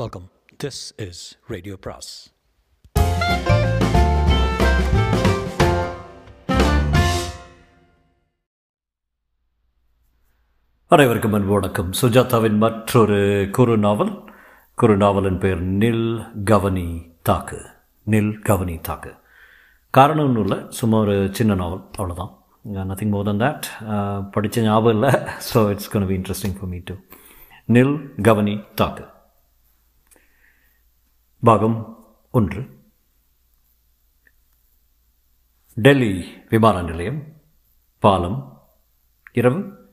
Welcome this is radio பிராஸ் அனைவருக்கும் அன்பு வணக்கம். சுஜாதாவின் மற்றொரு குறு நாவல். குறு நாவலின் பெயர் நில் கவனி தாக்கு. நில் கவனி தாக்கு. காரணம் ஒன்றும் இல்லை. சும்மா ஒரு சின்ன நாவல். அவ்வளோதான் நத்திங் மோர் தன் தேட் படித்த ஞாபகம் இல்லை. So it's can be interesting for me to நில் கவனி தாக்கு. பாகம் ஒன்று. டெல்லி விமான நிலையம் பாலம் இரவு.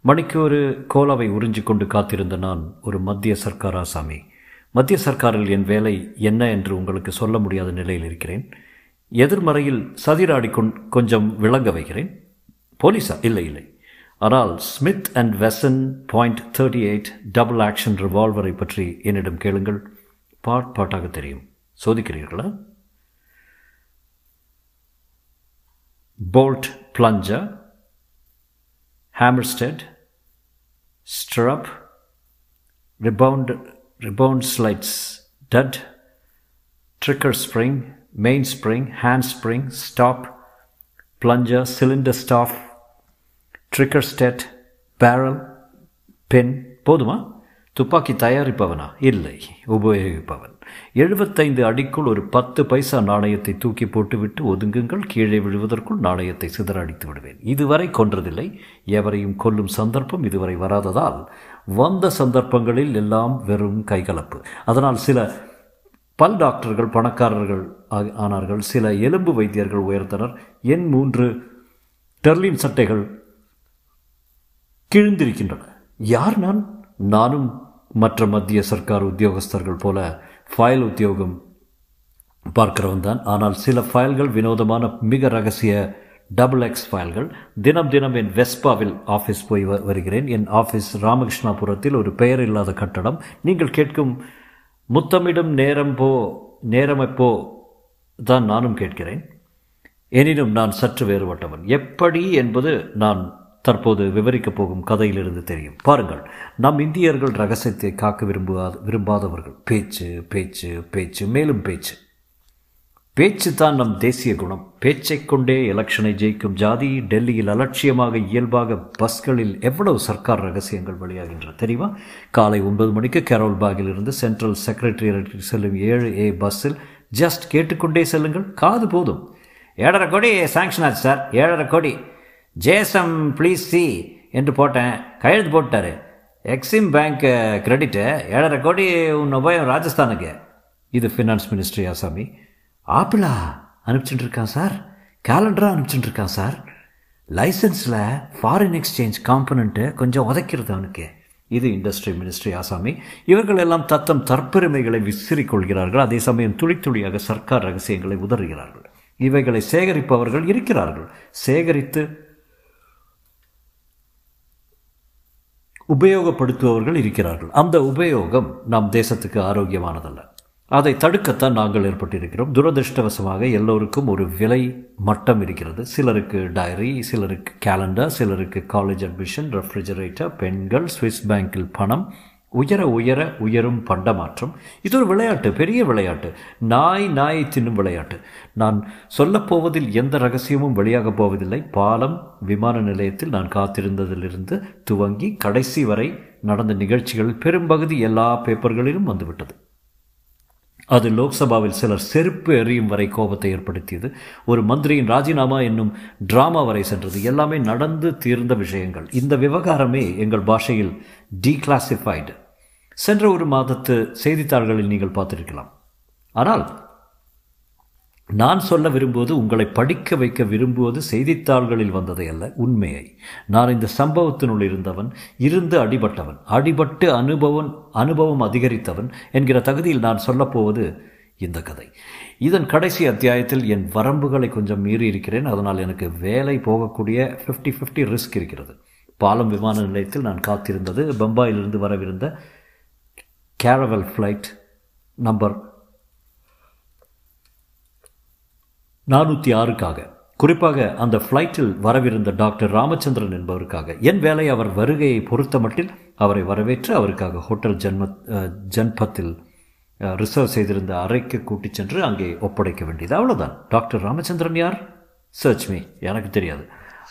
மணிக்கு ஒரு கோலாவை உறிஞ்சி கொண்டு காத்திருந்த நான் ஒரு மத்திய சர்க்கார் ஆசாமி மத்திய சர்க்காரில் என் வேலை என்ன என்று உங்களுக்கு சொல்ல முடியாத நிலையில் இருக்கிறேன். எதிர்மறையில் சதிராடி கொண் கொஞ்சம் விளங்க வைக்கிறேன். போலீஸா? இல்லை இல்லை. ஆனால் Smith and Wesson point thirty eight double action ரிவால்வரை பற்றி என்னிடம் கேளுங்கள். பாட் பாட்டாக தெரியும் சோதிக்கிறீர்களா bolt plunger hammer stud strap rebound rebound slides டட் trigger spring main spring hand spring stop plunger cylinder staff trigger stud barrel pin போதுமா துப்பாக்கி தயாரிப்பவனா? இல்லை உபயோகிப்பவன். எழுபத்தைந்து அடிக்குள் ஒரு பத்து பைசா நாணயத்தை தூக்கி போட்டுவிட்டு ஒதுங்குங்கள் கீழே விழுவதற்குள் நாணயத்தை சிதற அடித்து விடுவேன். இதுவரை கொன்றதில்லை எவரையும் கொல்லும் சந்தர்ப்பம் இதுவரை வராததால் வந்த சந்தர்ப்பங்களில் எல்லாம் வெறும் கைகலப்பு. அதனால் சில பல் டாக்டர்கள் பணக்காரர்கள் ஆனார்கள் சில எலும்பு வைத்தியர்கள் உயர்த்தனர் என் மூன்று டெர்லின் சட்டைகள் கிழிந்திருக்கின்றன. யார் நான்? நானும் மற்ற மத்திய சர்க்கார் உத்தியோகஸ்தர்கள் போல ஃபைல் உத்தியோகம் பார்க்கிறவன் தான். ஆனால் சில ஃபைல்கள் வினோதமான மிக ரகசிய டபுள் எக்ஸ் ஃபைல்கள் தினம் தினம் என் வெஸ்பாவில் ஆஃபீஸ் போய் வருகிறேன். என் ஆஃபீஸ் ராமகிருஷ்ணாபுரத்தில் ஒரு பெயர் இல்லாத கட்டடம். நீங்கள் கேட்கும் முத்தமிடும் நேரம் போ நேரம் எப்போ தான் நானும் கேட்கிறேன். எனினும் நான் சற்று வேறுபட்டவன். எப்படி என்பது நான் தற்போது விவரிக்கப் போகும் கதையிலிருந்து தெரியும். பாருங்கள் நம் இந்தியர்கள் ரகசியத்தை காக்க விரும்புவா விரும்பாதவர்கள். பேச்சு பேச்சு பேச்சு மேலும் பேச்சு. பேச்சு தான் நம் தேசிய குணம். பேச்சை கொண்டே எலெக்ஷனை ஜெயிக்கும் ஜாதி டெல்லியில் அலட்சியமாக இயல்பாக பஸ்களில் எவ்வளவு சர்க்கார் ரகசியங்கள் வெளியாகின்றன தெரியுமா? காலை ஒன்பது மணிக்கு கேரோல் பாகில் இருந்து சென்ட்ரல் செக்ரட்டரியேட்டில் செல்லும் ஏழு ஏ பஸ்ஸில் ஜஸ்ட் கேட்டுக்கொண்டே செல்லுங்கள். காது போதும். ஏழரை கோடி சாங்ஷன் ஆச்சு சார் ஏழரை கோடி. ஜேசம் ப்ளீஸ் சி என்று போட்டேன். கையெழுத்து போட்டார் எக்ஸிம் பேங்க் கிரெடிட்டு ஏழரை கோடி உன் உபயம் ராஜஸ்தானுக்கு. இது ஃபினான்ஸ் மினிஸ்ட்ரி ஆசாமி ஆப்பிளா அனுப்பிச்சுட்டு இருக்கான் சார். கேலண்டராக அனுப்பிச்சுட்டு இருக்கான் சார். லைசன்ஸில் ஃபாரின் எக்ஸ்சேஞ்ச் காம்பனண்ட்டு கொஞ்சம் உதைக்கிறது அவனுக்கு. இது இண்டஸ்ட்ரி மினிஸ்ட்ரி ஆசாமி இவர்கள் எல்லாம் தத்தம் தற்பெருமைகளை விசிறிக் கொள்கிறார்கள் அதே சமயம் துளி துளியாக சர்க்கார் ரகசியங்களை உதறுகிறார்கள். இவைகளை சேகரிப்பவர்கள் இருக்கிறார்கள். சேகரித்து உபயோகப்படுத்துபவர்கள் இருக்கிறார்கள். அந்த உபயோகம் நம் தேசத்துக்கு ஆரோக்கியமானதல்ல. அதை தடுக்கத்தான் நாங்கள் ஏற்பட்டிருக்கிறோம். துரதிருஷ்டவசமாக எல்லோருக்கும் ஒரு விலை மட்டம் இருக்கிறது. சிலருக்கு டைரி சிலருக்கு கேலண்டர் சிலருக்கு காலேஜ் அட்மிஷன் ரெஃப்ரிஜரேட்டர் பெண்கள் சுவிஸ் பேங்கில் பணம் உயர உயர உயரும் பண்டமாற்றம். இது ஒரு விளையாட்டு பெரிய விளையாட்டு. நாய் நாய் தின்னும் விளையாட்டு. நான் சொல்லப்போவதில் எந்த ரகசியமும் வெளியாகப் போவதில்லை. பாலம் விமான நிலையத்தில் நான் காத்திருந்ததிலிருந்து துவங்கி கடைசி வரை நடந்த நிகழ்ச்சிகள் பெரும்பகுதி எல்லா பேப்பர்களிலும் வந்துவிட்டது. அது லோக்சபாவில் சிலர் செருப்பு எறியும் வரை கோபத்தை ஏற்படுத்தியது. ஒரு மந்திரியின் ராஜினாமா என்னும் டிராமா வரை சென்றது. எல்லாமே நடந்து தீர்ந்த விஷயங்கள். இந்த விவகாரமே எங்கள் பாஷையில் டீக்ளாசிஃபைடு சென்ற ஒரு மாதத்து செய்தித்தாள்களில் நீங்கள் பார்த்திருக்கலாம். ஆனால் நான் சொல்ல விரும்புவது உங்களை படிக்க வைக்க விரும்புவது செய்தித்தாள்களில் வந்ததை அல்ல உண்மையை. நான் இந்த சம்பவத்தினுள் இருந்தவன் இருந்து அடிபட்டவன் அடிபட்டு அனுபவம் அனுபவம் அதிகரித்தவன் என்கிற தகுதியில் நான் சொல்லப்போவது இந்த கதை. இதன் கடைசி அத்தியாயத்தில் என் வரம்புகளை கொஞ்சம் மீறி இருக்கிறேன். அதனால் எனக்கு வேலை போகக்கூடிய ஃபிஃப்டி ஃபிஃப்டி ரிஸ்க் இருக்கிறது. பாலம் விமான நிலையத்தில் நான் காத்திருந்தது பம்பாயிலிருந்து வரவிருந்த கேரவல் ஃப்ளைட் நம்பர் நானூற்றி ஆறுக்காக. குறிப்பாக அந்த ஃப்ளைட்டில் வரவிருந்த டாக்டர் ராமச்சந்திரன் என்பவருக்காக. என் வேலை அவர் வருகையை பொறுத்த மட்டில் அவரை வரவேற்று அவருக்காக ஹோட்டல் ஜன்ம ஜன்பத்தில் ரிசர்வ் செய்திருந்த அறைக்கு கூட்டிச் சென்று அங்கே ஒப்படைக்க வேண்டியது. அவ்வளோதான் டாக்டர் ராமச்சந்திரன் யார்? சர்ச் மீ எனக்கு தெரியாது.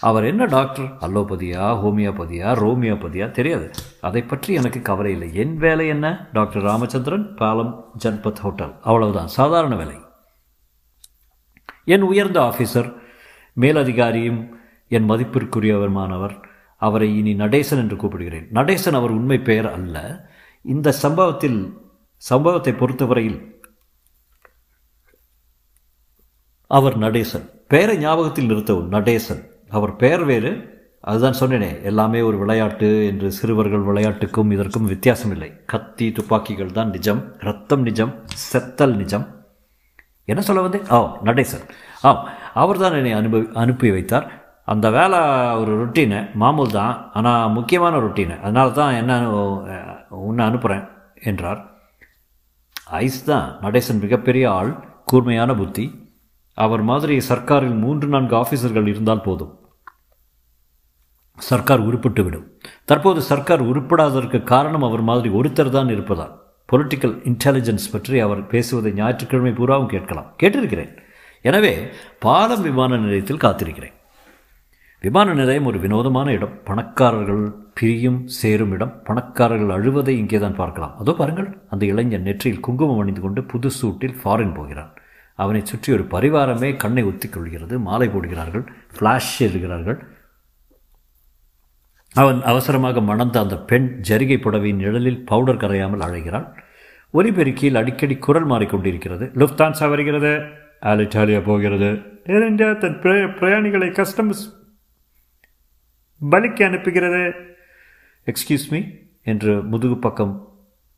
அவர் என்ன டாக்டர்? அலோபதியா ஹோமியோபதியா ரோமியோபதியா? தெரியாது. அதை பற்றி எனக்கு கவலை இல்லை. என் வேலை என்ன? டாக்டர் ராமச்சந்திரன் பாலம் ஜன்பத் ஹோட்டல். அவ்வளவுதான். சாதாரண வேலை. என் உயர்ந்த ஆஃபீஸர் மேலதிகாரியும் என் மதிப்பிற்குரியவருமானவர் அவரை இனி நடேசன் என்று கூப்பிடுகிறேன். நடேசன் அவர் உண்மை பெயர் அல்ல. இந்த சம்பவத்தில் சம்பவத்தை பொறுத்தவரையில் அவர் நடேசன். பெயரை ஞாபகத்தில் நிறுத்தவும். நடேசன். அவர் பெயர் வேறு. அதுதான் சொன்னேனே எல்லாமே ஒரு விளையாட்டு என்று சிறுவர்கள் விளையாட்டுக்கும் இதற்கும் வித்தியாசம் இல்லை கத்தி துப்பாக்கிகள் தான் நிஜம் ரத்தம் நிஜம் செத்தல் நிஜம். என்ன சொல்ல வந்தேன் ஓ நடேசன் ஆம் அவர் தான் என்னை அனுபவி அனுப்பி வைத்தார். அந்த வேலை ஒரு ரொட்டீனு மாமூல் தான் ஆனால் முக்கியமான ரொட்டீனு. அதனால தான் என்ன உன்னை அனுப்புகிறேன் என்றார். ஐஸ் தான் நடேசன் மிகப்பெரிய ஆள் கூர்மையான புத்தி. அவர் மாதிரி சர்க்காரில் மூன்று நான்கு ஆஃபீஸர்கள் இருந்தால் போதும். சர்க்கார் உருப்பிட்டு விடும் தற்போது சர்க்கார் உருப்படாததற்கு காரணம் அவர் மாதிரி ஒருத்தர் தான் இருப்பதால் பொலிட்டிக்கல் இன்டெலிஜென்ஸ் பற்றி அவர் பேசுவதை ஞாயிற்றுக்கிழமை பூராவும் கேட்கலாம். கேட்டிருக்கிறேன். எனவே பாலம் விமான நிலையத்தில் காத்திருக்கிறேன். விமான நிலையம் ஒரு வினோதமான இடம். பணக்காரர்கள் பிரியும் சேரும் இடம். பணக்காரர்கள் அழுவதை இங்கே தான் பார்க்கலாம். அதோ பாருங்கள் அந்த இளைஞன் நெற்றியில் குங்குமம் அணிந்து கொண்டு புது சூட்டில் ஃபாரின் போகிறான். அவனை சுற்றி ஒரு பரிவாரமே கண்ணை ஒத்திக் கொள்கிறது. மாலை போடுகிறார்கள் ஃப்ளாஷ் எழுகிறார்கள். அவன் அவசரமாக மணந்த அந்த பெண் ஜரிகை புடவையின் நிழலில் பவுடர் கரையாமல் அழைகிறாள். ஒலிபெருக்கியில் அடிக்கடி குரல் மாறிக்கொண்டிருக்கிறது. லுப்தான்சா வருகிறது. ஆலிட்டாலியா போகிறது. ஏர் இந்தியா தன் பிரயாணிகளை கஸ்டம்ஸ் பலிக்கு அனுப்புகிறது. எக்ஸ்கியூஸ் மீ என்று முதுகு பக்கம்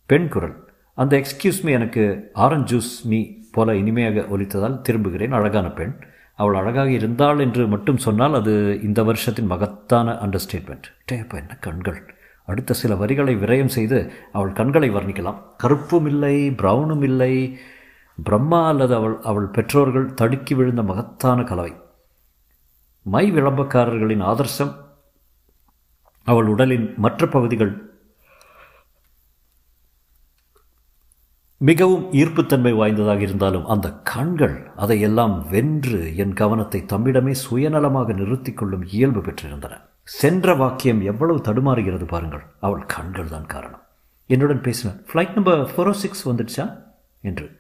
பெண் குரல். அந்த எக்ஸ்கியூஸ் மீ எனக்கு ஆரஞ்ச் ஜூஸ் மீ போல இனிமையாக ஒலித்ததால் திரும்புகிறேன் அழகான பெண். அவள் அழகாக இருந்தாள் என்று மட்டும் சொன்னால் அது இந்த வருஷத்தின் மகத்தான அண்டர்ஸ்டேட்மெண்ட் டேப்பா என்ன கண்கள். அடுத்த சில வரிகளை விரயம் செய்து அவள் கண்களை வர்ணிக்கலாம். கருப்பும் இல்லை ப்ரௌனும் இல்லை. பிரம்மா அல்லது அவள் அவள் பெற்றோர்கள் தடுக்கி விழுந்த மகத்தான கலவை. மை விளம்பக்காரர்களின் ஆதர்சம் அவள் உடலின் மற்ற பகுதிகள் மிகவும் ஈர்ப்புத்தன்மை வாய்ந்ததாக இருந்தாலும் அந்த கண்கள் அதையெல்லாம் வென்று என் கவனத்தை தம்மிடமே சுயநலமாக நிறுத்தி கொள்ளும் இயல்பு பெற்றிருந்தன. சென்ற வாக்கியம் எவ்வளவு தடுமாறுகிறது பாருங்கள். அவள் கண்கள் தான் காரணம். என்னுடன் பேசினேன் ஃப்ளைட் நம்பர் ஃபோர் சிக்ஸ் வந்துடுச்சா? என்று.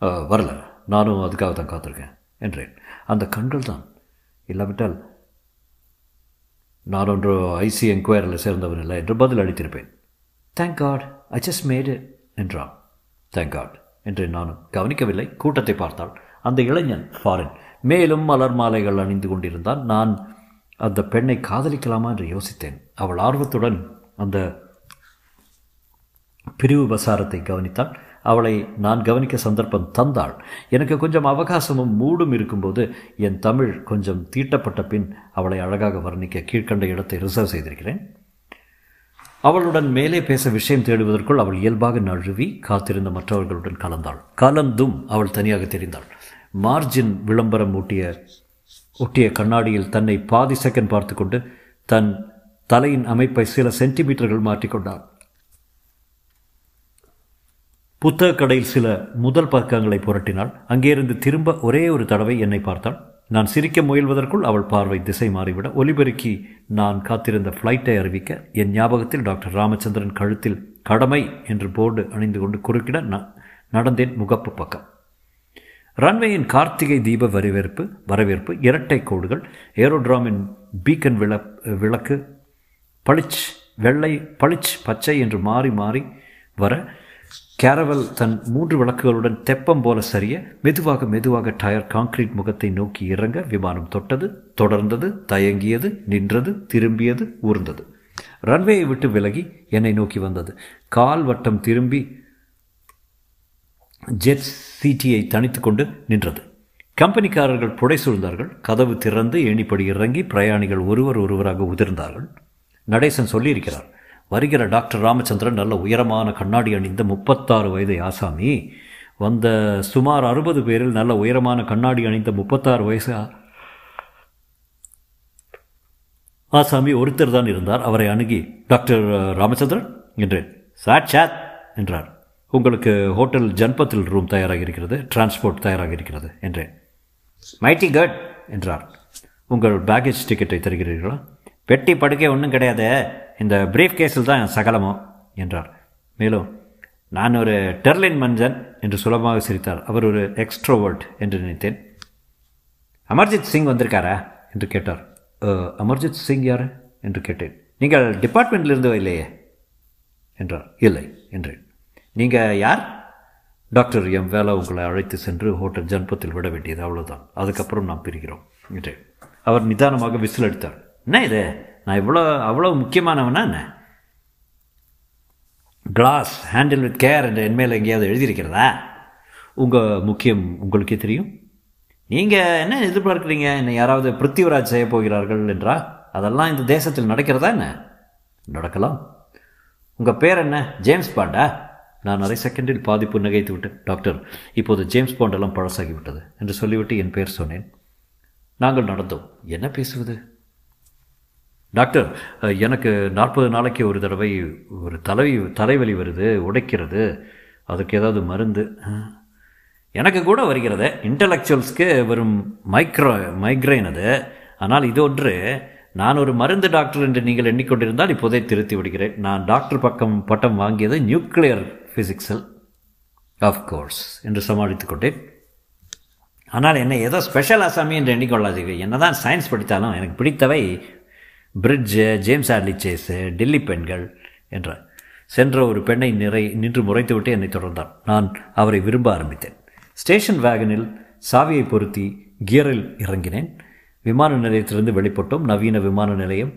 வரல. நானும் அதுக்காக தான் காத்திருக்கேன் என்றேன். அந்த கண்கள் தான். இல்லாவிட்டால் நான் ஒன்று ஐசி என்கொயரில் சேர்ந்தவன் இல்லை என்று பதில் அளித்திருப்பேன். Thank God I just made என்றான். தேங்க் என்று நானும் கவனிக்கவில்லை. கூட்டத்தை பார்த்தாள். அந்த இளைஞன் ஃபாரின் மேலும் மலர் மாலைகள் அணிந்து கொண்டிருந்தான். நான் அந்த பெண்ணை காதலிக்கலாமா என்று யோசித்தேன். அவள் ஆர்வத்துடன் அந்த பிரிவு பசாரத்தை கவனித்தாள். அவளை நான் கவனிக்க சந்தர்ப்பம் தந்தாள். எனக்கு கொஞ்சம் அவகாசமும் மூடும் இருக்கும்போது என் தமிழ் கொஞ்சம் தீட்டப்பட்ட பின் அவளை அழகாக வர்ணிக்க கீழ்கண்ட இடத்தை ரிசர்வ் செய்திருக்கிறேன். அவளுடன் மேலே பேச விஷயம் தேடுவதற்குள் அவள் இயல்பாக நழுவி காத்திருந்த மற்றவர்களுடன் கலந்தாள். கலந்தும் அவள் தனியாக தெரிந்தாள். மார்ஜின் விளம்பரம் ஊட்டிய ஒட்டிய கண்ணாடியில் தன்னை பாதி செகண்ட் பார்த்து கொண்டு தன் தலையின் அமைப்பை சில சென்டிமீட்டர்கள் மாற்றிக்கொண்டாள் புத்தக கடையில் சில முதல் பக்கங்களை புரட்டினாள். அங்கேயிருந்து திரும்ப ஒரே ஒரு தடவை என்னை பார்த்தாள். நான் சிரிக்க முயல்வதற்குள் அவள் பார்வை திசை மாறிவிட ஒலிபெருக்கி நான் காத்திருந்த ஃப்ளைட்டை அறிவிக்க என் ஞாபகத்தில் டாக்டர் ராமச்சந்திரன் கழுத்தில் கடமை என்று போர்டு அணிந்து கொண்டு குறுக்கிட நான் நடந்தேன் முகப்பு பக்கம். ரன்வேயின் கார்த்திகை தீப வரவேற்பு வரவேற்பு இரட்டை கோடுகள் ஏரோட்ராமின் பீக்கன் விள விளக்கு பளிச் வெள்ளை பளிச் பச்சை என்று மாறி மாறி வர கேரவல் தன் மூன்று விளக்குகளுடன் தெப்பம் போல சரிய மெதுவாக மெதுவாக டயர் கான்கிரீட் முகத்தை நோக்கி இறங்க விமானம் தொட்டது தொடர்ந்தது தயங்கியது நின்றது திரும்பியது ஊர்ந்தது ரன்வேயை விட்டு விலகி என்னை நோக்கி வந்தது. கால் வட்டம் திரும்பி ஜெட் சிடியை தனித்து கொண்டு நின்றது. கம்பெனிக்காரர்கள் புடை சூழ்ந்தார்கள். கதவு திறந்து ஏணிப்படி இறங்கி பிரயாணிகள் ஒருவர் ஒருவராக உதிர்ந்தார்கள். நடேசன் சொல்லியிருக்கிறார் வருகிற டாக்டர் ராமச்சந்திரன் நல்ல உயரமான கண்ணாடி அணிந்த முப்பத்தாறு வயது ஆசாமி வந்த சுமார் அறுபது பேரில் நல்ல உயரமான கண்ணாடி அணிந்த முப்பத்தாறு வயசு ஆசாமி ஒருத்தர் தான் இருந்தார். அவரை அணுகி டாக்டர் ராமச்சந்திரன்? என்றேன். சாட்சாத் என்றார். உங்களுக்கு ஹோட்டல் ஜன்பத்தில் ரூம் தயாராக இருக்கிறது டிரான்ஸ்போர்ட் தயாராக இருக்கிறது என்றேன். மைட்டி கட் என்றார். உங்கள் பேக்கேஜ் டிக்கெட்டை தருகிறீர்களா? பெட்டி படுக்கை ஒன்றும் கிடையாது. இந்த பிரீஃப் கேஸில் தான் சகலமோ என்றார். மேலும் நான் ஒரு டெர்லின் மஞ்சன் என்று சுலபமாக சிரித்தார். அவர் ஒரு எக்ஸ்ட்ரோவர்ட் என்று நினைத்தேன். அமர்ஜித் சிங் வந்திருக்காரா என்று கேட்டார். அமர்ஜித் சிங் யார் என்று கேட்டேன். நீங்கள் டிபார்ட்மெண்ட்லேருந்து இல்லையே என்றார். இல்லை என்றேன். நீங்கள் யார்? Doctor M. வேலை உங்களை அழைத்து சென்று ஹோட்டல் ஜன்பத்தில் விட வேண்டியது அவ்வளோதான் அதுக்கப்புறம் நாம் பிரிகிறோம் என்றேன். அவர் நிதானமாக விசில் அடித்தார். என்ன இது? நான் இவ்வளோ அவ்வளோ முக்கியமானவனா என்ன? கிளாஸ் ஹேண்டில் வித் கேர் என்ற என்மேல் எங்கேயாவது எழுதியிருக்கிறதா? உங்கள் முக்கியம் உங்களுக்கே தெரியும். நீங்கள் என்ன எதிர்பார்க்குறீங்க? என்னை யாராவது பிருத்திவராஜ் செய்ய போகிறார்கள் என்றா? அதெல்லாம் இந்த தேசத்தில் நடக்கிறதா என்ன? நடக்கலாம். உங்கள் பேர் என்ன? ஜேம்ஸ் பாண்டா? நான் அரை செகண்டில் பாதிப்பு நகைத்து விட்டேன். டாக்டர் இப்போது ஜேம்ஸ் பாண்டெல்லாம் பழசாகிவிட்டது என்று சொல்லிவிட்டு என் பேர் சொன்னேன். நாங்கள் நடந்தோம். என்ன பேசுவது? டாக்டர் எனக்கு நாற்பது நாளைக்கு ஒரு தடவை ஒரு தலை தலைவலி வருது உடைக்கிறது. அதுக்கு ஏதாவது மருந்து எனக்கு கூட வருகிறது. இன்டலெக்சுவல்ஸ்க்கு வரும் மைக்ரோ மைக்ரைன் அது. ஆனால் இது ஒன்று நான் ஒரு மருந்து டாக்டர் என்று நீங்கள் எண்ணிக்கொண்டிருந்தால் இப்போதே திருத்தி விடுகிறேன். நான் டாக்டர் பக்கம் பட்டம் வாங்கியது நியூக்ளியர் ஃபிசிக்ஸில் கோர்ஸ் என்று சமாளித்து கொண்டேன். ஆனால் என்னை ஏதோ ஸ்பெஷல் அசாமி என்று எண்ணிக்கொள்ளாதீர்கள். என்னதான் சயின்ஸ் படித்தாலும் எனக்கு பிடித்தவை bridge James Hadley Chase Delhi பெண்கள் என்ற சென்ற ஒரு பெண்ணை நிறை நின்று முறைத்துவிட்டு என்னை தொடர்ந்தார். நான் அவரை விரும்ப ஆரம்பித்தேன். ஸ்டேஷன் வேகனில் சாவியை பொருத்தி கியரில் இறங்கினேன். விமான நிலையத்திலிருந்து வெளிப்பட்டோம். நவீன விமான நிலையம்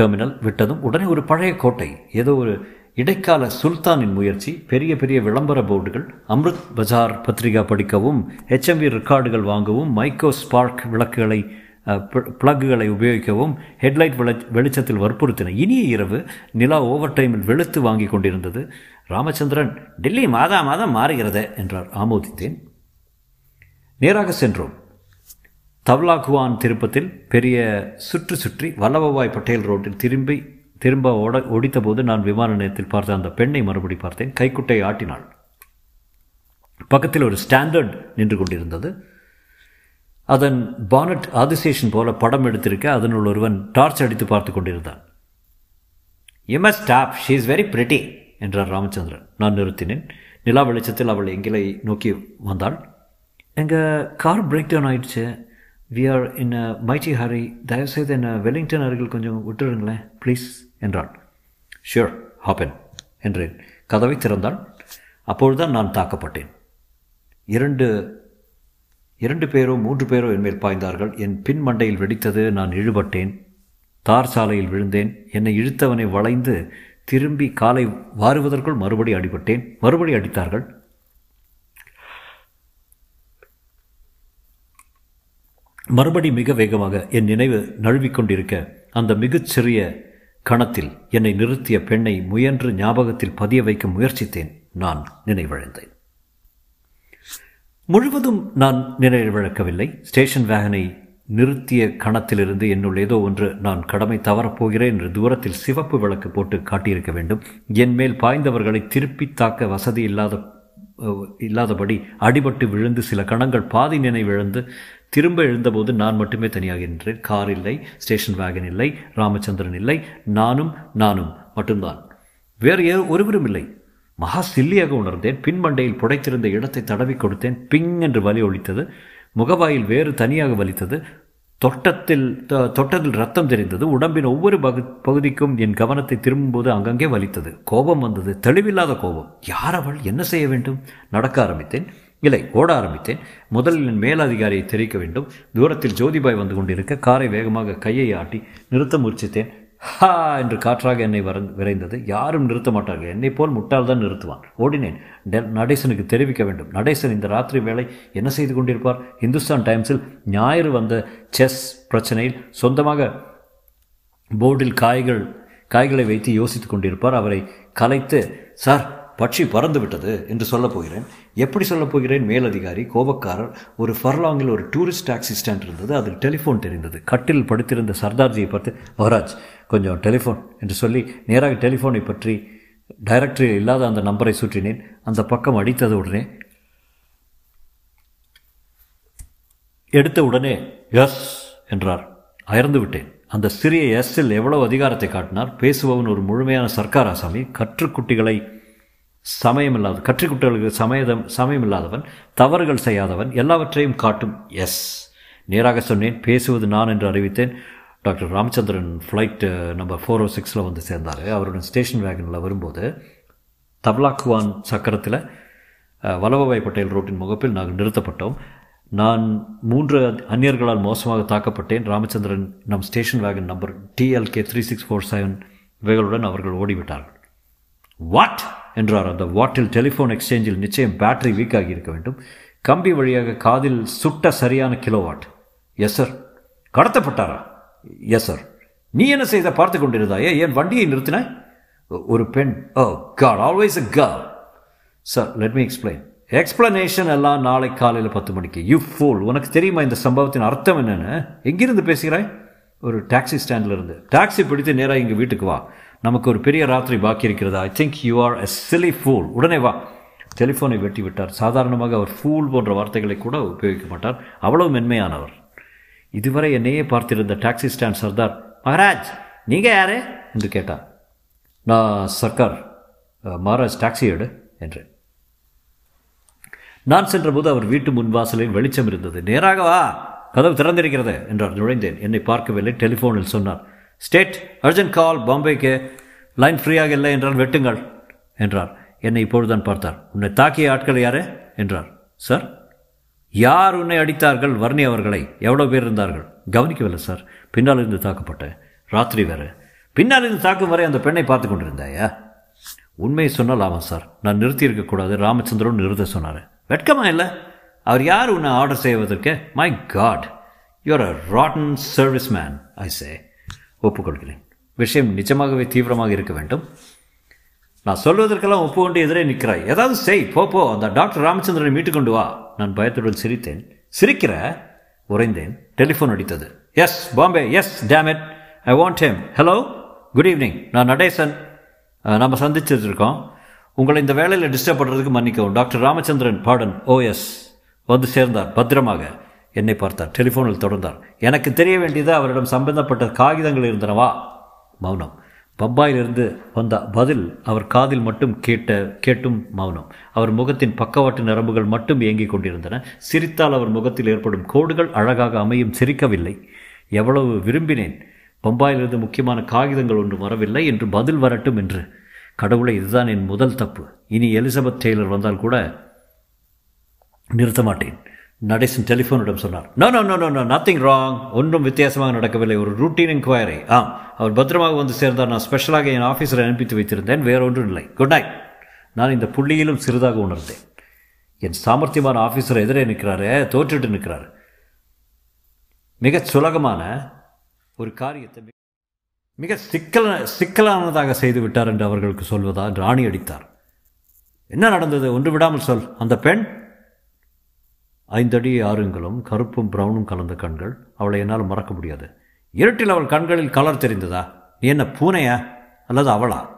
டெர்மினல் விட்டதும் உடனே ஒரு பழைய கோட்டை ஏதோ ஒரு இடைக்கால சுல்தானின் முயற்சி பெரிய பெரிய விளம்பர போர்டுகள் அம்ருத் பஜார் பத்திரிகா படிக்கவும் ஹெச்எம்வி ரெக்கார்டுகள் வாங்கவும் மைக்கோ ஸ்பார்க் விளக்குகளை பிளக்குகளை உபயோகிக்கவும் ஹெட்லைட் வெளி வெளிச்சத்தில் வற்புறுத்தின இனிய இரவு நிலா ஓவர் டைமில் வெளுத்து வாங்கி கொண்டிருந்தது. ராமச்சந்திரன் டெல்லி மாதா மாதம் மாறுகிறதே என்றார். ஆமோதித்தேன். நேராக சென்றோம். தவ்லாகுவான் திருப்பத்தில் பெரிய சுற்றி சுற்றி வல்லபாய் பட்டேல் ரோட்டில் திரும்பி திரும்ப ஓட ஒடித்தபோது நான் விமான நிலையத்தில் பார்த்த அந்த பெண்ணை மறுபடி பார்த்தேன். கைக்குட்டை ஆட்டினாள். பக்கத்தில் ஒரு ஸ்டாண்டர்ட் நின்று கொண்டிருந்தது. அதன் பானட் ஆதிசேஷன் போல படம் எடுத்திருக்க அதனுள் ஒருவன் டார்ச் அடித்து பார்த்து கொண்டிருந்தான். You must stop she is very pretty என்றார் ராமச்சந்திரன். நான் நிறுத்தினேன். நிலா வெளிச்சத்தில் அவள் எங்களை நோக்கி வந்தாள். எங்கள் கார் பிரேக் டவுன் ஆயிடுச்சு. We are in a mighty hurry தயவுசெய்து என்னை வெலிங்டன் அருகில் கொஞ்சம் விட்டுருங்களேன் ப்ளீஸ் என்றாள். ஷியோர் ஹாப்பன் என்றேன். கதவை திறந்தாள். அப்பொழுதுதான் நான் தாக்கப்பட்டேன். இரண்டு இரண்டு பேரோ மூன்று பேரோ என்மேல் பாய்ந்தார்கள். என் பின் மண்டையில் வெடித்தது நான் இழுபட்டேன். தார் சாலையில் விழுந்தேன். என்னை இழுத்தவனை வளைந்து திரும்பி காலை வாருவதற்குள் மறுபடி அடிபட்டேன். மறுபடி அடித்தார்கள். மறுபடி மிக வேகமாக என் நினைவு நழுவிக்கொண்டிருக்க அந்த மிகச்சிறிய கணத்தில் என்னை நிறுத்திய பெண்ணை முயன்று ஞாபகத்தில் பதிய வைக்க முயற்சித்தேன். நான் நினைவடைந்தேன் முழுவதும் நான் நினைவிழக்கவில்லை ஸ்டேஷன் வேகனை நிறுத்திய கணத்திலிருந்து என்னுள் ஏதோ ஒன்று நான் கடமை தவறப்போகிறேன் என்று தூரத்தில் சிவப்பு விளக்கு போட்டு காட்டியிருக்க வேண்டும். என் மேல் பாய்ந்தவர்களை திருப்பி தாக்க வசதி இல்லாத இல்லாதபடி அடிபட்டு விழுந்து சில கணங்கள் பாதி நினைவிழந்து திரும்ப எழுந்தபோது நான் மட்டுமே தனியாக நின்றேன். கார் இல்லை ஸ்டேஷன் வேகன் இல்லை ராமச்சந்திரன் இல்லை. நானும் நானும் மட்டும்தான். வேறு ஒருவரும் இல்லை. மகா சில்லியாக உணர்ந்தேன். பின்மண்டையில் புடைத்திருந்த இடத்தை தடவி கொடுத்தேன். பிங் என்று வலி ஒழித்தது. முகவாயில் வேறு தனியாக வலித்தது. தொட்டத்தில் தொட்டதில் ரத்தம் தெரிந்தது. உடம்பின் ஒவ்வொரு பகு பகுதிக்கும் என் கவனத்தை திரும்பும்போது அங்கங்கே வலித்தது. கோபம் வந்தது. தெளிவில்லாத கோபம். யார் அவள்? என்ன செய்ய வேண்டும்? நடக்க ஆரம்பித்தேன். இல்லை ஓட ஆரம்பித்தேன். முதலில் என் மேலதிகாரியை தெரிவிக்க வேண்டும். தூரத்தில் ஜோதிபாய் வந்து கொண்டிருக்க காரை வேகமாக கையை ஆட்டி நிறுத்த முயற்சித்தேன். ஹா என்று காற்றாக என்னை வர விரைந்தது. யாரும் நிறுத்த மாட்டார்கள். என்னை போல் முட்டால் தான் நிறுத்துவான். ஓடினேன். நடேசனுக்கு தெரிவிக்க வேண்டும். நடேசன் இந்த ராத்திரி வேலை என்ன செய்து கொண்டிருப்பார்? இந்துஸ்தான் டைம்ஸில் ஞாயிறு வந்த செஸ் பிரச்சனையில் சொந்தமாக போர்டில் காய்கள் காய்களை வைத்து யோசித்து கொண்டிருப்பார். அவரை கலைத்து சார் பட்சி பறந்து விட்டது என்று சொல்லப் போகிறேன். எப்படி சொல்லப் போகிறேன்? மேலதிகாரி கோபக்காரர் ஒரு ஃபர்லாங்கில் ஒரு டூரிஸ்ட் டாக்ஸி ஸ்டாண்ட் இருந்தது. அதில் டெலிஃபோன் தெரிந்தது. கட்டில் படுத்திருந்த சர்தார்ஜியை பார்த்து மகராஜ் கொஞ்சம் டெலிஃபோன் என்று சொல்லி நேராக டெலிஃபோனை பற்றி டைரக்டரியில் இல்லாத அந்த நம்பரை சுற்றினேன். அந்த பக்கம் அடித்தது உடனே எடுத்த உடனே எஸ் என்றார். அயர்ந்து விட்டேன். அந்த சிறிய எஸ்ஸில் எவ்வளவு அதிகாரத்தை காட்டினார்? பேசுபவன் ஒரு முழுமையான சர்க்கார் ஆசாமி கற்றுக்குட்டிகளை சமயமில்லாத கற்றுக்குட்டிகளுக்கு சமயதம் சமயமில்லாதவன் தவறுகள் செய்யாதவன் எல்லாவற்றையும் காட்டும் எஸ் நேராக சொன்னேன் பேசுவது நான் என்று அறிவித்தேன். Doctor Ramachandran flight number four O சிக்ஸில் வந்து சேர்ந்தார். அவருடைய ஸ்டேஷன் வேகனில் வரும்போது தப்லாக்குவான் சக்கரத்தில் வல்லபாய் பட்டேல் ரோட்டின் முகப்பில் நாங்கள் நிறுத்தப்பட்டோம். நான் மூன்று அந்நியர்களால் மோசமாக தாக்கப்பட்டேன். ராமச்சந்திரன் நம் station wagon number DLK three six four seven இவைகளுடன் அவர்கள் ஓடிவிட்டார்கள். வாட் என்றார். அந்த வாட்டில் டெலிஃபோன் எக்ஸ்சேஞ்சில் நிச்சயம் பேட்டரி வீக் ஆகி இருக்க வேண்டும். கம்பி வழியாக காதில் சுட்ட சரியான கிலோ வாட் எஸ் சார் கடத்தப்பட்டாரா? எஸ் சார் நீ என்ன செய்த? பார்த்து கொண்டிருந்தாயே? என் வண்டியை நிறுத்தினாய் ஒரு பெண். ஓ God always a girl sir let me explain explanation எல்லாம் நாளை காலையில் பத்து மணிக்கு. யூ ஃபோல் உனக்கு தெரியுமா இந்த சம்பவத்தின் அர்த்தம் என்னென்னு? எங்கிருந்து பேசுகிறாய்? ஒரு டாக்ஸி ஸ்டாண்டில் இருந்து. டாக்ஸி பிடித்து நேராக எங்கள் வீட்டுக்கு வா. நமக்கு ஒரு பெரிய ராத்திரி பாக்கி இருக்கிறதா? I think you are a silly fool உடனே வா. டெலிஃபோனை வெட்டி விட்டார். சாதாரணமாக அவர் ஃபூல் போன்ற வார்த்தைகளை கூட உபயோகிக்க மாட்டார். அவ்வளவு மென்மையானவர். இதுவரை என்னையே பார்த்திருந்த டாக்ஸி ஸ்டாண்ட் சர்தார் மகாராஜ் நீங்கள் யாரு? என்று கேட்டார் நான் சர்க்கார் மகாராஜ் டாக்ஸி எடு என்றேன். நான் சென்றபோது அவர் வீட்டு முன்வாசலில் வெளிச்சம் இருந்தது. நேராக வா கதவு திறந்திருக்கிறது என்றார். நுழைந்தேன். என்னை பார்க்கவில்லை. டெலிஃபோனில் சொன்னார். ஸ்டேட் அர்ஜென்ட் கால் பாம்பேக்கு லைன் ஃப்ரீயாக இல்லை என்றால் வெட்டுங்கள் என்றார். என்னை இப்பொழுதுதான் பார்த்தார். உன்னை தாக்கிய ஆட்கள் யாரு? என்றார். சார் யார் உன்னை அடித்தார்கள்? வர்ணி அவர்களை. எவ்வளோ பேர் இருந்தார்கள்? கவனிக்கவில்லை சார். பின்னால் இருந்து தாக்கப்பட்டேன் ராத்திரி வேறு. பின்னால் இருந்து தாக்கும் வரை அந்த பெண்ணை பார்த்து கொண்டிருந்தாயா? உண்மையை சொன்னால் ஆமாம் சார். நான் நிறுத்தி இருக்கக்கூடாது ராமச்சந்திரன் நிறுத்த சொன்னார். வெட்கமா இல்லை? அவர் யார் உன்னை ஆர்டர் செய்வதற்கு? My God you're a rotten service man I say ஒப்புக்கொள்கிறேன். விஷயம் நிஜமாகவே தீவிரமாக இருக்க வேண்டும். நான் சொல்வதற்கெல்லாம் ஒப்புக்கொண்டு எதிரே நிற்கிறாய். ஏதாவது செய். போ அந்த டாக்டர் ராமச்சந்திரனை மீட்டு கொண்டு வா. நான் பயத்துடன் சிரித்தேன். சிரிக்கிற? உறைந்தேன். டெலிஃபோன் அடித்தது. Yes Bombay yes damned I want him hello good evening நான் நடேசன். நம்ம சந்திச்சிருக்கோம். உங்களை இந்த வேலையில் டிஸ்டர்ப் பண்ணுறதுக்கு மன்னிக்கவும். டாக்டர் ராமச்சந்திரன் பாடன் ஓஎஸ் oh, வந்து சேர்ந்தார். பத்திரமாக என்னை பார்த்தார். டெலிஃபோனில் தொடர்ந்தார். எனக்கு தெரிய வேண்டியது அவரிடம் சம்பந்தப்பட்ட காகிதங்கள் இருந்தனவா? மௌனம். பம்பாயிலிருந்து வந்த பதில் அவர் காதில் மட்டும் கேட்ட கேட்டும் மௌனம். அவர் முகத்தின் பக்கவாட்டு நரம்புகள் மட்டும் இயங்கிக் கொண்டிருந்தன. சிரித்தால் அவர் முகத்தில் ஏற்படும் கோடுகள் அழகாக அமையும் சிரிக்கவில்லை. எவ்வளவு விரும்பினேன். பம்பாயிலிருந்து முக்கியமான காகிதங்கள் ஒன்று வரவில்லை என்று பதில் வரட்டும் என்று. கடவுளை இதுதான் என் முதல் தப்பு. இனி எலிசபெத் டெய்லர் வந்தால் கூட நிறுத்த மாட்டேன் நடேசன் டெலிஃபோனிடம் சொன்னார். No no no no no nothing wrong ஒன்றும் வித்தியாசமாக நடக்கவில்லை. ஒரு ரூட்டீன் என்கொயரி ஆம். அவர் பத்திரமாக வந்து சேர்ந்தார். நான் ஸ்பெஷலாக என் ஆஃபீஸரை அனுப்பித்து வைத்திருந்தேன். வேறொன்றும் இல்லை. குட் நைட் நான் இந்த புள்ளியிலும் சிறிதாக உணர்ந்தேன். என் சாமர்த்தியமான ஆஃபீஸர் எதிரே நிற்கிறாரு. தோற்றுட்டு நிற்கிறாரு. மிக சுலகமான ஒரு காரியத்தை மிக சிக்கல சிக்கலானதாக செய்து விட்டார் என்று அவர்களுக்கு சொல்வதா ராணி அடித்தார் என்ன நடந்தது? ஒன்று விடாமல் சொல். அந்த பெண் ஐந்தடி ஆறுங்களும் கருப்பும் பிரவுனும் கலந்த கண்கள். அவளை என்னால் மறக்க முடியாது. இருட்டில் அவள் கண்களில் கலர் தெரிந்ததா? நீ என்ன பூனையா? அல்லது அவளா?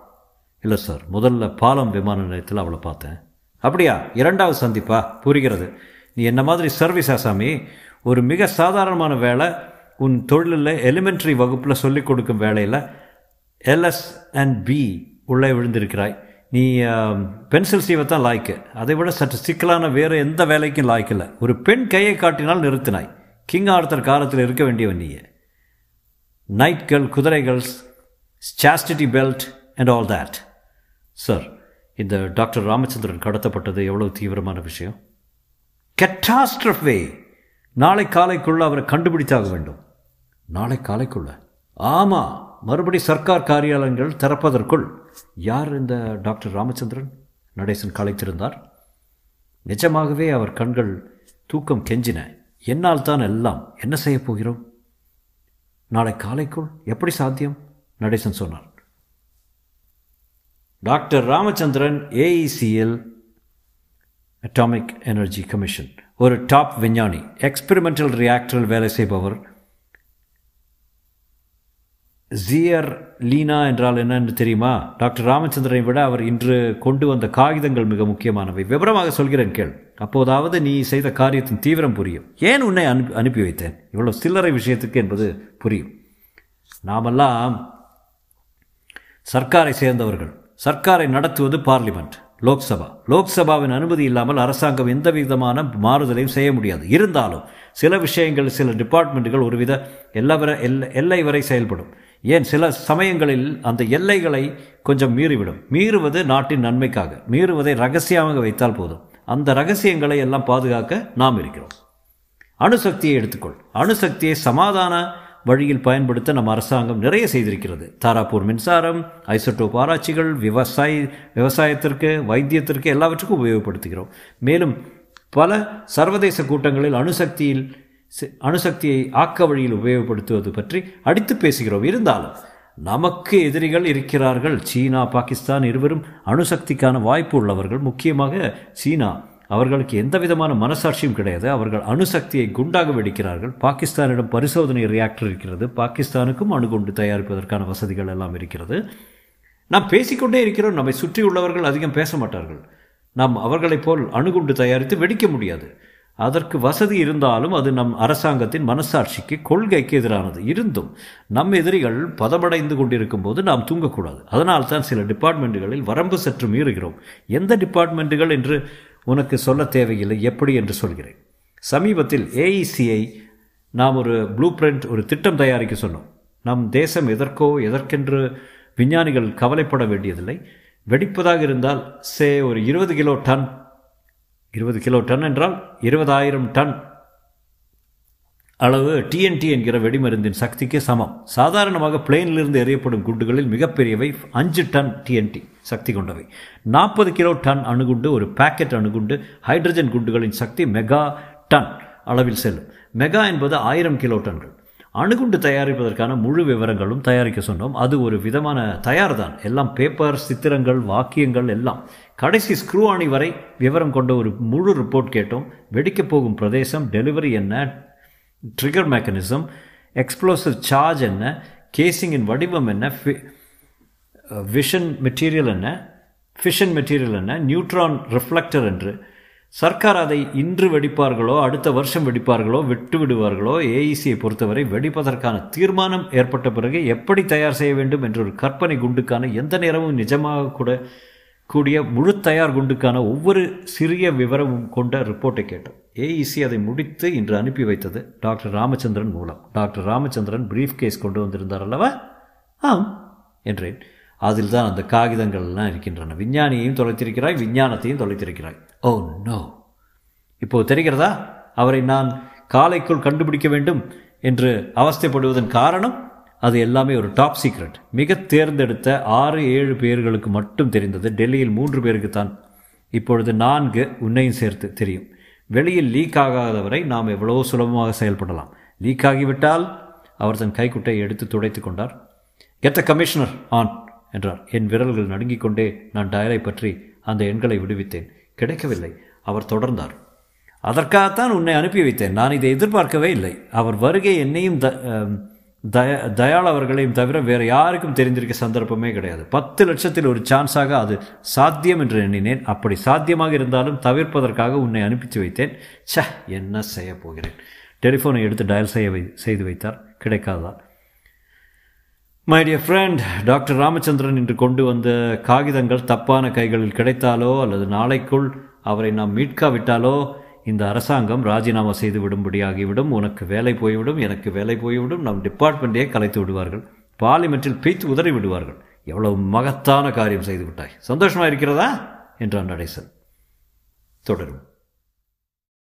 இல்லை சார் முதல்ல பாலம் விமான நிலையத்தில் அவளை பார்த்தேன். அப்படியா? இரண்டாவது சந்திப்பா? புரிகிறது. நீ என்ன மாதிரி சர்வீஸ் ஆசாமி ஒரு மிக சாதாரணமான வேலை உன் தொழிலில் எலிமெண்ட்ரி வகுப்பில் சொல்லிக் கொடுக்கும் வேலையில் எல்எஸ் அண்ட் பி உள்ளே விழுந்திருக்கிறாய். நீ பென்சில் சீவை தான் லாய்க்கு. அதை விட சற்று சிக்கலான வேறு எந்த வேலைக்கும் லாய்க்கில்லை. ஒரு பெண் கையை காட்டினால் நிறுத்தினாய். கிங் ஆர்த்தர் காலத்தில் இருக்க வேண்டியவன் நீயே. நைட்கள் குதிரைகள் chastity belt and all that sir இந்த டாக்டர் ராமச்சந்திரன் கடத்தப்பட்டது எவ்வளவு தீவிரமான விஷயம்? கெட்டாஸ்ட்ரஃபே நாளை காலைக்குள்ள அவரை கண்டுபிடித்தாக வேண்டும். நாளை காலைக்குள்ள? ஆமாம் மறுபடி சர்க்கார் காரியாலயங்கள் திறப்பதற்குள். யார் இந்த டாக்டர் ராமச்சந்திரன்? நடேசன் கலைத்திருந்தார் நிஜமாகவே அவர் கண்கள் தூக்கம் கெஞ்சின. என்னால் தான் எல்லாம். என்ன செய்யப் போகிறோம்? நாளை காலைக்குள் எப்படி சாத்தியம்? நடேசன் சொன்னார். Doctor Ramachandran AECL atomic energy commission ஒரு டாப் விஞ்ஞானி எக்ஸ்பெரிமெண்டல் ரியாக்டரில் வேலை செய்பவர். ஜியர் லீனா என்றால் என்னன்னு தெரியுமா? டாக்டர் ராமச்சந்திரனை விட அவர் இன்று கொண்டு வந்த காகிதங்கள் மிக முக்கியமானவை. விவரமாக சொல்கிறேன் கேள். அப்போதாவது நீ செய்த காரியத்தின் தீவிரம் புரியும். ஏன் உன்னை அனுப்பி அனுப்பி வைத்தேன்? இவ்வளோ சில்லறை விஷயத்துக்கு என்பது புரியும். நாமெல்லாம் சர்க்காரை சேர்ந்தவர்கள். சர்க்காரை நடத்துவது பார்லிமெண்ட் லோக்சபா. லோக்சபாவின் அனுமதி இல்லாமல் அரசாங்கம் எந்த விதமான மாறுதலையும் செய்ய முடியாது. இருந்தாலும் சில விஷயங்கள் சில டிபார்ட்மெண்ட்டுகள் ஒருவித எல்லா வரை எல்லை வரை செயல்படும். ஏன் சில சமயங்களில் அந்த எல்லைகளை கொஞ்சம் மீறிவிடும். மீறுவது நாட்டின் நன்மைக்காக. மீறுவதை ரகசியமாக வைத்தால் போதும். அந்த ரகசியங்களை எல்லாம் பாதுகாக்க நாம் இருக்கிறோம். அணுசக்தியை எடுத்துக்கொள். அணுசக்தியை சமாதான வழியில் பயன்படுத்த நம் அரசாங்கம் நிறைய செய்திருக்கிறது. தாராப்பூர் மின்சாரம் ஐசோட்டோப் ஆராய்ச்சிகள் விவசாய விவசாயத்திற்கு வைத்தியத்திற்கு எல்லாவற்றுக்கும் உபயோகப்படுத்துகிறோம். மேலும் பல சர்வதேச கூட்டங்களில் அணுசக்தியில் அணுசக்தியை ஆக்க வழியில் உபயோகப்படுத்துவது பற்றி அடித்து பேசுகிறோம். இருந்தாலும் நமக்கு எதிரிகள் இருக்கிறார்கள். சீனா பாகிஸ்தான் இருவரும் அணுசக்திக்கான வாய்ப்பு உள்ளவர்கள். முக்கியமாக சீனா அவர்களுக்கு எந்த விதமான மனசாட்சியும் கிடையாது. அவர்கள் அணுசக்தியை குண்டாக வெடிக்கிறார்கள். பாகிஸ்தானிடம் பரிசோதனை ரியாக்டர் இருக்கிறது. பாகிஸ்தானுக்கும் அணுகுண்டு தயாரிப்பதற்கான வசதிகள் எல்லாம் இருக்கிறது. நாம் பேசிக்கொண்டே இருக்கிறோம். நம்மை சுற்றியுள்ளவர்கள் அதிகம் பேச மாட்டார்கள். நாம் அவர்களைப் போல் அணுகுண்டு தயாரித்து வெடிக்க முடியாது. அதற்கு வசதி இருந்தாலும் அது நம் அரசாங்கத்தின் மனசாட்சிக்கு கொள்கைக்கு எதிரானது. இருந்தும் நம் எதிரிகள் பதமடைந்து கொண்டிருக்கும் போது நாம் தூங்கக்கூடாது. அதனால் தான் சில டிபார்ட்மெண்ட்டுகளில் வரம்பு சற்று மீறுகிறோம். எந்த டிபார்ட்மெண்ட்டுகள் என்று உனக்கு சொல்ல தேவையில்லை எப்படி என்று சொல்கிறேன். சமீபத்தில் ஏஇசிஐ நாம் ஒரு ப்ளூ பிரிண்ட் ஒரு திட்டம் தயாரிக்க சொன்னோம். நம் தேசம் எதற்கோ எதற்கென்று விஞ்ஞானிகள் கவலைப்பட வேண்டியதில்லை. வெடிப்பதாக இருந்தால் சே ஒரு இருபது கிலோ டன் இருபது கிலோ டன் என்றால் இருபதாயிரம் டன். அளவு டிஎன்டி என்கிற வெடிமருந்தின் சக்திக்கு சமம். சாதாரணமாக பிளேனிலிருந்து எறியப்படும் குண்டுகளில் மிகப்பெரியவை அஞ்சு டன் டிஎன்டி சக்தி கொண்டவை. நாற்பது கிலோ டன் அணுகுண்டு ஒரு பாக்கெட் அணுகுண்டு ஹைட்ரஜன் குண்டுகளின் சக்தி மெகா டன் அளவில் செல்லும். மெகா என்பது ஆயிரம் கிலோ டன்கள். அணுகுண்டு தயாரிப்பதற்கான முழு விவரங்களும் தயாரிக்க சொன்னோம். அது ஒரு விதமான தயார் தான் எல்லாம் பேப்பர் சித்திரங்கள் வாக்கியங்கள் எல்லாம். கடைசி ஸ்க்ரூ அணி வரை விவரம் கொண்ட ஒரு முழு ரிப்போர்ட் கேட்டோம். வெடிக்கப் போகும் பிரதேசம் டெலிவரி என்ன ட்ரிகர் மெக்கானிசம் எக்ஸ்ப்ளோசிவ் சார்ஜ் என்ன கேசிங்கின் வடிவம் என்ன விஷன் மெட்டீரியல் uh, என்ன ஃபிஷன் மெட்டீரியல் என்ன நியூட்ரான் ரிஃப்ளெக்டர் என்று. சர்க்கார் அதை இன்று வெடிப்பார்களோ அடுத்த வருஷம் வெடிப்பார்களோ விட்டு விடுவார்களோ ஏஇசியை பொறுத்தவரை வெடிப்பதற்கான தீர்மானம் ஏற்பட்ட பிறகு எப்படி தயார் செய்ய வேண்டும் என்ற ஒரு கற்பனை குண்டுக்கான எந்த நேரமும் நிஜமாக கூட கூடிய முழு தயார் குண்டுக்கான ஒவ்வொரு சிறிய விவரமும் கொண்ட ரிப்போர்ட்டை கேட்டோம். ஏஇசி அதை முடித்து இன்று அனுப்பி வைத்தது டாக்டர் ராமச்சந்திரன் மூலம். டாக்டர் ராமச்சந்திரன் பிரீஃப் கேஸ் கொண்டு வந்திருந்தார் அல்லவா? ஆம் என்றேன். அதில் தான் அந்த காகிதங்கள் எல்லாம் இருக்கின்றன. விஞ்ஞானியையும் தொலைத்திருக்கிறாய் விஞ்ஞானத்தையும் தொலைத்திருக்கிறாய். Oh no. இப்போது தெரிகிறதா? அவரை நான் காலைக்குள் கண்டுபிடிக்க வேண்டும் என்று அவஸ்தைப்படுவதன் காரணம் அது எல்லாமே ஒரு டாப் சீக்ரெட் மிக தேர்ந்தெடுத்த ஆறு ஏழு பேர்களுக்கு மட்டும் தெரிந்தது. டெல்லியில் மூன்று பேருக்கு தான். இப்பொழுது நான்கு உன்னையும் சேர்த்து தெரியும். வெளியில் லீக் ஆகாதவரை நாம் எவ்வளோ சுலபமாக செயல்படலாம். லீக் ஆகிவிட்டால் அவர் தன் கைக்குட்டை எடுத்து துடைத்து கொண்டார். கெத்த கமிஷனர் ஆன் என்றார். என் விரல்கள் நடுங்கிக் கொண்டே நான் டயலை பற்றி அந்த எண்களை விடுவித்தேன். கிடைக்கவில்லை. அவர் தொடர்ந்தார். அதற்காகத்தான் உன்னை அனுப்பி வைத்தேன் நான் இதை எதிர்பார்க்கவே இல்லை. அவர் வருகை என்னையும் த தய தயாள் அவர்களையும் தவிர வேறு யாருக்கும் தெரிந்திருக்க சந்தர்ப்பமே கிடையாது. பத்து லட்சத்தில் ஒரு சான்ஸாக அது சாத்தியம் என்று எண்ணினேன். அப்படி சாத்தியமாக இருந்தாலும் தவிர்ப்பதற்காக உன்னை அனுப்பிச்சு வைத்தேன். ச என்ன செய்ய போகிறேன்? டெலிஃபோனை எடுத்து டயல் செய்ய வை செய்து வைத்தார் கிடைக்காதா? My dear friend doctor Ramachandran இன்று கொண்டு வந்த காகிதங்கள் தப்பான கைகளில் கிடைத்தாலோ அல்லது நாளைக்குள் அவரை நாம் மீட்காவிட்டாலோ இந்த அரசாங்கம் ராஜினாமா செய்து விடும்படியாகிவிடும் உனக்கு வேலை போய்விடும் எனக்கு வேலை போய்விடும் நம் டிபார்ட்மெண்ட்டையே கலைத்து விடுவார்கள் பார்லிமெண்ட்டில் பீத்து உதறி விடுவார்கள். எவ்வளவு மகத்தான காரியம் செய்து விட்டாய். சந்தோஷமாக இருக்கிறதா? என்றான் நடேசன். தொடரும்.